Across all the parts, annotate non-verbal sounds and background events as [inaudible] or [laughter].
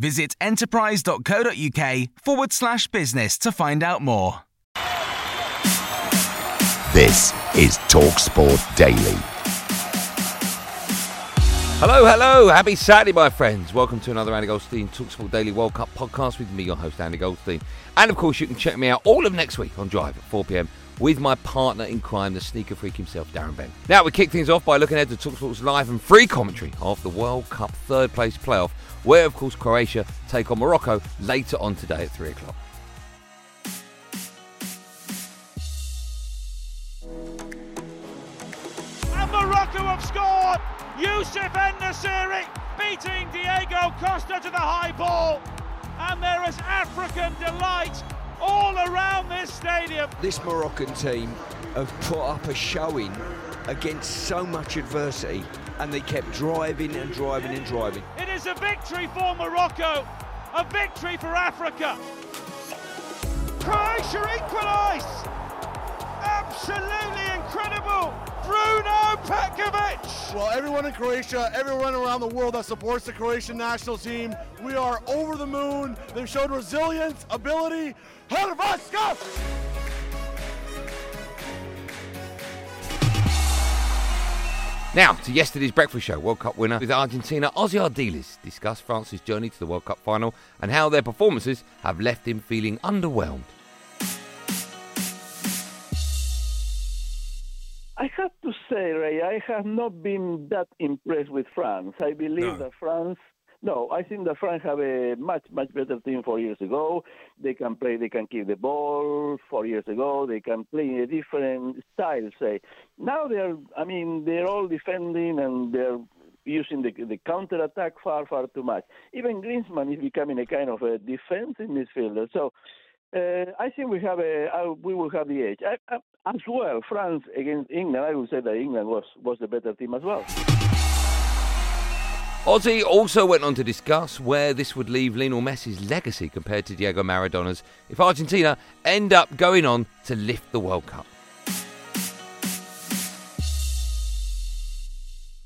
Visit enterprise.co.uk forward slash business to find out more. This is TalkSport Daily. Hello, hello. Happy Saturday, my friends. Welcome to another Andy Goldstein Talksport Daily World Cup podcast with me, your host, Andy Goldstein. And of course, you can check me out all of next week on Drive at 4 pm with my partner in crime, the sneaker freak himself, Darren Bent. Now, we kick things off by looking ahead to Talksport's live and free commentary of the World Cup third place playoff, where, of course, Croatia take on Morocco later on today at 3 o'clock. And Morocco have scored! Youssef En-Nesyri beating Diogo Costa to the high ball. And there is African delight all around this stadium. This Moroccan team have put up a showing against so much adversity and they kept driving and driving and driving. It is a victory for Morocco, a victory for Africa. Croatia equalise! Absolutely incredible! Bruno Petkovic! Well, everyone in Croatia, everyone around the world that supports the Croatian national team, we are over the moon. They've showed resilience, ability. Hrvatska! Now, to yesterday's breakfast show, World Cup winner with Argentina, Ossie Ardiles discussed France's journey to the World Cup final and how their performances have left him feeling underwhelmed. I have to say, Ray, I have not been that impressed with France. I believe that France. No, I think that France have a much much better team four years ago. They can play, they can keep the ball. Four years ago, they can play in a different style. Say now they're, I mean, they're all defending and they're using the the counter attack far far too much. Even Griezmann is becoming a kind of a defensive midfielder. So. Uh, I think we have a uh, we will have the edge. I, I, as well, France against England. I would say that England was was the better team as well. Ossie also went on to discuss where this would leave Lionel Messi's legacy compared to Diego Maradona's if Argentina end up going on to lift the World Cup.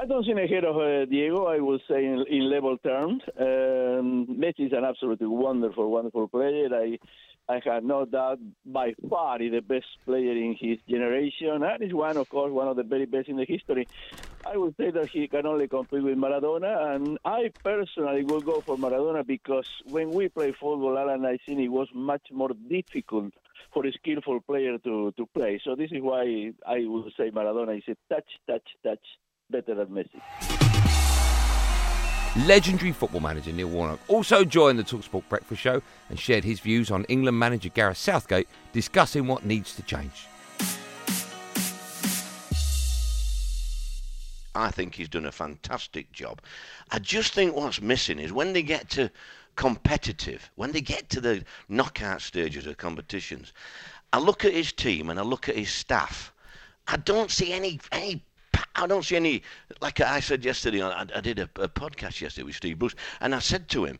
I don't think ahead of uh, Diego. I would say in, in level terms, um, Messi is an absolutely wonderful, wonderful player. I I have no doubt by far is the best player in his generation, and is one, of course, one of the very best in the history. I would say that he can only compete with Maradona, and I personally will go for Maradona because when we play football, Alan, I think it was much more difficult for a skillful player to, to play. So this is why I would say Maradona is a touch, touch, touch better than Messi. Legendary football manager Neil Warnock also joined the Talksport Breakfast Show and shared his views on England manager Gareth Southgate, discussing what needs to change. I think he's done a fantastic job. I just think what's missing is when they get to competitive, when they get to the knockout stages of competitions, I look at his team and I look at his staff. I don't see any any I don't see any. Like I said yesterday, I, I did a, a, podcast yesterday with Steve Bruce, and I said to him,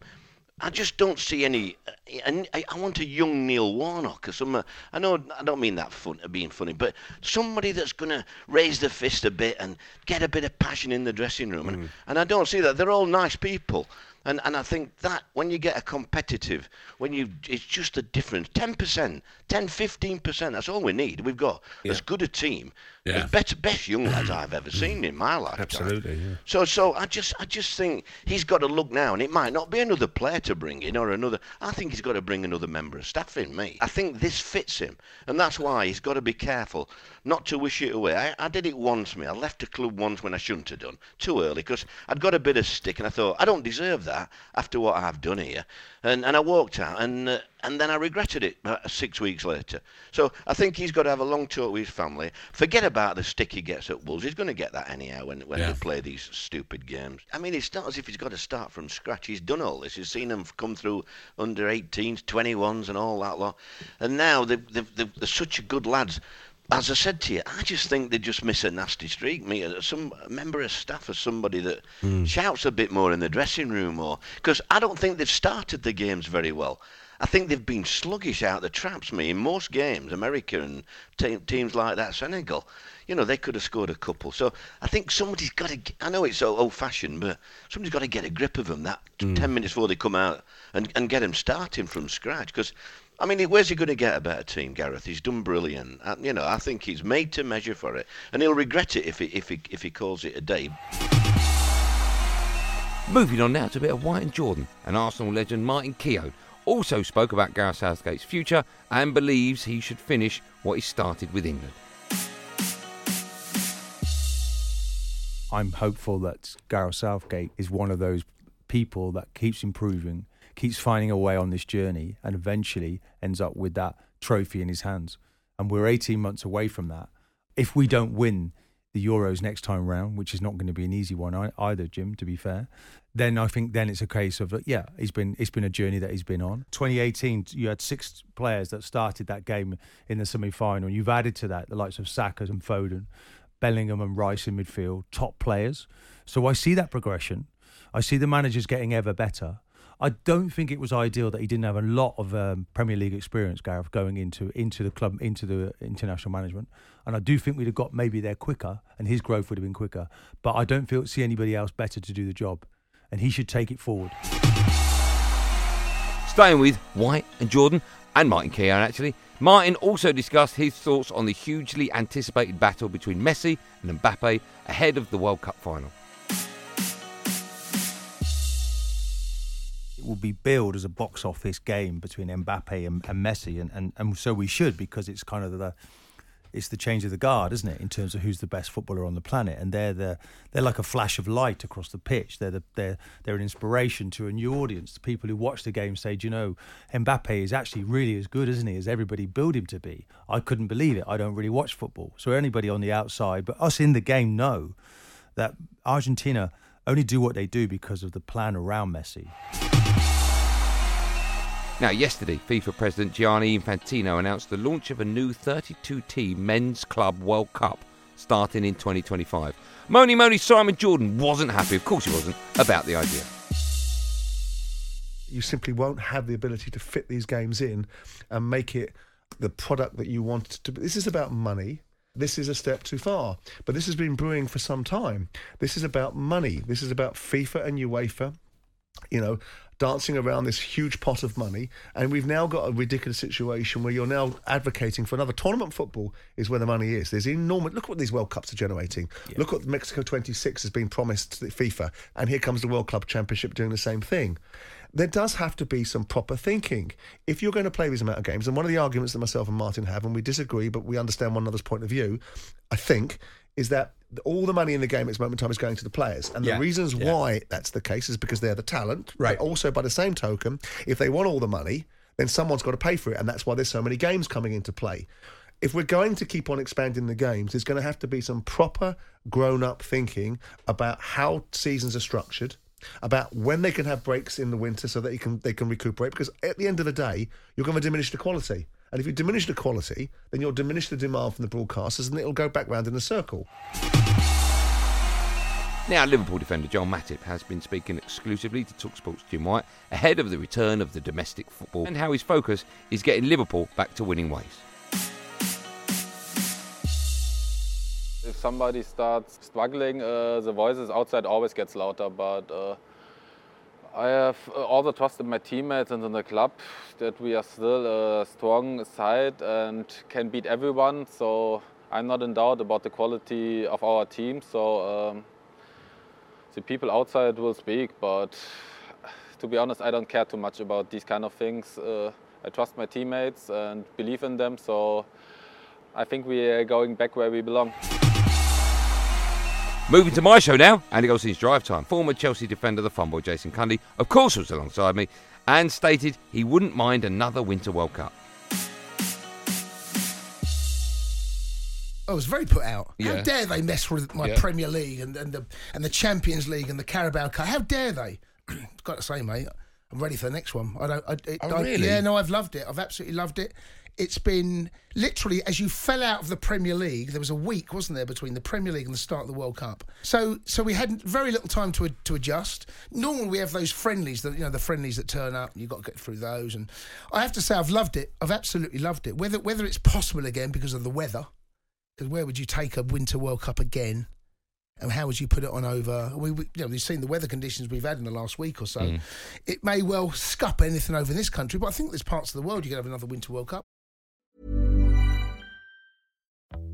I just don't see any. Uh, and I, I want a young Neil Warnock or some. Uh, I know I don't mean that fun, being funny, but somebody that's going to raise the fist a bit and get a bit of passion in the dressing room. And, mm. and I don't see that. They're all nice people. And and I think that when you get a competitive, when you it's just a difference. Ten percent, 10, 15 percent. That's all we need. We've got as good a team, Yeah. as better best young lads [clears throat] I've ever seen in my life. Absolutely, yeah. So so I just I just think he's got to look now, and it might not be another player to bring in or another. I think he's got to bring another member of staff in. Me, I think this fits him, and that's why he's got to be careful not to wish it away. I, I did it once, me. I left a club once when I shouldn't have done too early because I'd got a bit of stick, and I thought I don't deserve that after what I've done here, and and I walked out, and uh, and then I regretted it uh, six weeks later. So I think he's got to have a long talk with his family. Forget about the stick he gets at Wolves. He's going to get that anyhow when when Yeah. they play these stupid games. I mean, it's not as if he's got to start from scratch. He's done all this. He's seen them come through under 18s, 21s, and all that lot. And now they've, they've, they've, they're such good lads. As I said to you, I just think they just miss a nasty streak. Me, some member of staff or somebody that hmm. shouts a bit more in the dressing room, or because I don't think they've started the games very well. I think they've been sluggish out the traps. Me in most games, America and te- teams like that, Senegal, you know, they could have scored a couple. So I think somebody's got to. I know it's so old-fashioned, but somebody's got to get a grip of them that hmm. ten minutes before they come out and and get them starting from scratch. Because I mean, where's he going to get a better team, Gareth? He's done brilliant. And, you know, I think he's made to measure for it, and he'll regret it if he if he if he calls it a day. Moving on now to a bit of White and Jordan, and Arsenal legend Martin Keown also spoke about Gareth Southgate's future and believes he should finish what he started with England. I'm hopeful that Gareth Southgate is one of those people that keeps improving, keeps finding a way on this journey, and eventually ends up with that trophy in his hands. And we're 18 months away from that. If we don't win the Euros next time round, which is not going to be an easy one either, Jim, to be fair, then I think then it's a case of yeah, he's been it's been a journey that he's been on. 2018, you had six players that started that game in the semi-final. You've added to that the likes of Saka and Foden, Bellingham and Rice in midfield, top players. So I see that progression. I see the managers getting ever better. I don't think it was ideal that he didn't have a lot of um, Premier League experience, Gareth, going into into the club, into the international management. And I do think we'd have got maybe there quicker, and his growth would have been quicker. But I don't feel see anybody else better to do the job, and he should take it forward. Staying with White and Jordan and Martin Keown, actually, Martin also discussed his thoughts on the hugely anticipated battle between Messi and Mbappe ahead of the World Cup final. Will be billed as a box office game between Mbappe and, and Messi, and, and, and so we should because it's kind of the it's the change of the guard, isn't it, in terms of who's the best footballer on the planet? And they're the they're like a flash of light across the pitch. They're the, they're they're an inspiration to a new audience. The people who watch the game say, "Do you know, Mbappe is actually really as good, isn't he, as everybody billed him to be?" I couldn't believe it. I don't really watch football, so anybody on the outside, but us in the game know that Argentina only do what they do because of the plan around Messi. Now, yesterday, FIFA President Gianni Infantino announced the launch of a new 32 team men's club World Cup starting in 2025. Moni Moni Simon Jordan wasn't happy, of course he wasn't, about the idea. you simply won't have the ability to fit these games in and make it the product that you want to be. This is about money. This is a step too far. But this has been brewing for some time. This is about money. This is about FIFA and UEFA, you know, dancing around this huge pot of money. And we've now got a ridiculous situation where you're now advocating for another tournament football is where the money is. There's enormous, look what these World Cups are generating. Look what Mexico 26 has been promised to the FIFA. And here comes the World Club Championship doing the same thing there does have to be some proper thinking. If you're going to play these amount of games, and one of the arguments that myself and Martin have, and we disagree, but we understand one another's point of view, I think, is that all the money in the game at this moment in time is going to the players. And Yeah, the reasons yeah. why that's the case is because they're the talent. Right. But also, by the same token, if they want all the money, then someone's got to pay for it. And that's why there's so many games coming into play. If we're going to keep on expanding the games, there's going to have to be some proper grown up thinking about how seasons are structured, about when they can have breaks in the winter so that you can they can recuperate. Because at the end of the day, you're going to diminish the quality. And if you diminish the quality, then you'll diminish the demand from the broadcasters and it'll go back round in a circle. Now, Liverpool defender Joel Matip has been speaking exclusively to TalkSport's Jim White ahead of the return of the domestic football and how his focus is getting Liverpool back to winning ways. If somebody starts struggling, uh, the voices outside always gets louder. But uh, I have uh, all the trust in my teammates and in the club that we are still a strong side and can beat everyone. So I'm not in doubt about the quality of our team. So um, the people outside will speak, but to be honest, I don't care too much about these kind of things. Uh, I trust my teammates and believe in them. So I think we are going back where we belong. Moving to my show now, Andy Goldstein's Drive Time. Former Chelsea defender, the fun boy Jason Cundy, of course, was alongside me and stated he wouldn't mind another Winter World Cup. I was very put out. How dare they mess with my Yeah. Premier League and, and the and the Champions League and the Carabao Cup? How dare they? [clears throat] Got to say, mate, I'm ready for the next one. I don't. I, it, Oh, I- really? Yeah, no, I've loved it. I've absolutely loved it. It's been literally as you fell out of the Premier League. There was a week, wasn't there, between the Premier League and the start of the World Cup. So, so we had very little time to to adjust. Normally, we have those friendlies, that you know, the friendlies that turn up. You've got to get through those. And I have to say, I've loved it. I've absolutely loved it. Whether whether it's possible again because of the weather, because where would you take a Winter World Cup again? And how would you put it on over? We, we, you know, we've seen the weather conditions we've had in the last week or so. Mm. It may well scup anything over in this country, but I think there's parts of the world you could have another Winter World Cup.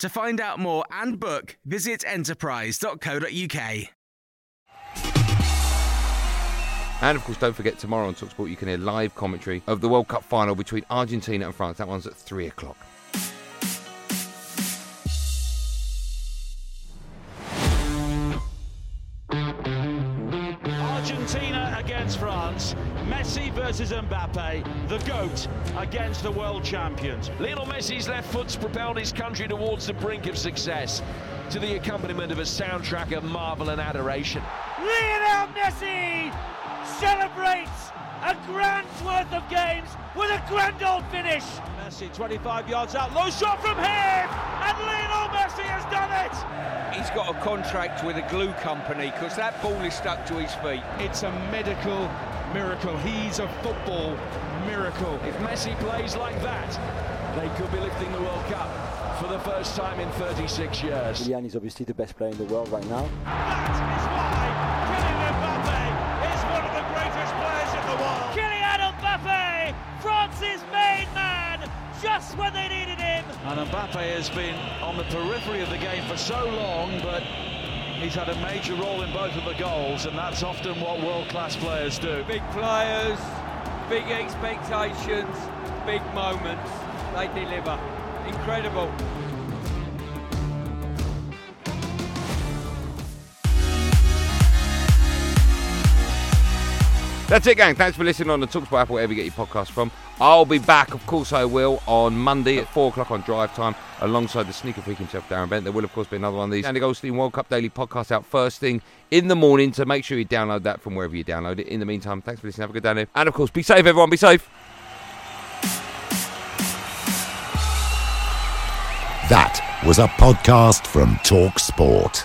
To find out more and book, visit enterprise.co.uk. And of course, don't forget tomorrow on Talksport you can hear live commentary of the World Cup final between Argentina and France. That one's at three o'clock. Messi versus Mbappe. The GOAT against the world champions. Lionel Messi's left foot's propelled his country towards the brink of success to the accompaniment of a soundtrack of marvel and adoration. Lionel Messi celebrates a grand's worth of games with a grand old finish. Messi 25 yards out, low shot from him, and Lionel Messi has done it. He's got a contract with a glue company because that ball is stuck to his feet. It's a medical miracle. He's a football miracle. If Messi plays like that, they could be lifting the World Cup for the first time in 36 years. Kylian is obviously the best player in the world right now. That is why Kylian Mbappe is one of the greatest players in the world. Kylian Mbappe, France's main man, just when they needed him. And Mbappe has been on the periphery of the game for so long, but he's had a major role in both of the goals, and that's often what world-class players do. Big players, big expectations, big moments. They deliver. Incredible. That's it, gang. Thanks for listening on the Talksport app, wherever you get your podcast from. I'll be back, of course I will, on Monday at 4 o'clock on Drive Time, alongside the sneaker freak himself, Darren Bent. There will, of course, be another one of these Andy Goldstein World Cup Daily podcast out first thing in the morning, so make sure you download that from wherever you download it. In the meantime, thanks for listening. Have a good day. And, of course, be safe, everyone. Be safe. That was a podcast from Talk Sport.